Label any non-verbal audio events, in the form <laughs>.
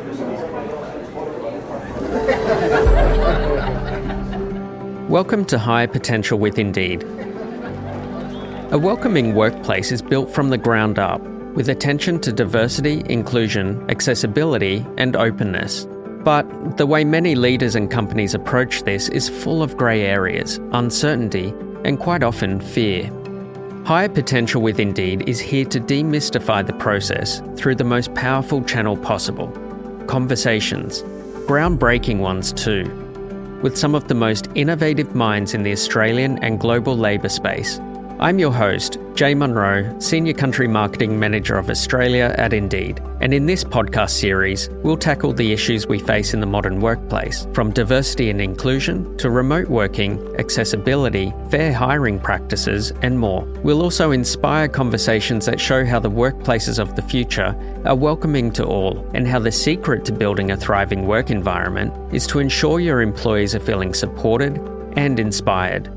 <laughs> Welcome to Hire Potential with Indeed. A welcoming workplace is built from the ground up with attention to diversity, inclusion, accessibility, and openness. But the way many leaders and companies approach this is full of grey areas, uncertainty, and quite often fear. Hire Potential with Indeed is here to demystify the process through the most powerful channel possible conversations, groundbreaking ones too, with some of the most innovative minds in the Australian and global labour space I'm your host, Jay Munro, Senior Country Marketing Manager of Australia at Indeed. And in this podcast series, we'll tackle the issues we face in the modern workplace, from diversity and inclusion to remote working, accessibility, fair hiring practices, and more. We'll also inspire conversations that show how the workplaces of the future are welcoming to all, and how the secret to building a thriving work environment is to ensure your employees are feeling supported and inspired.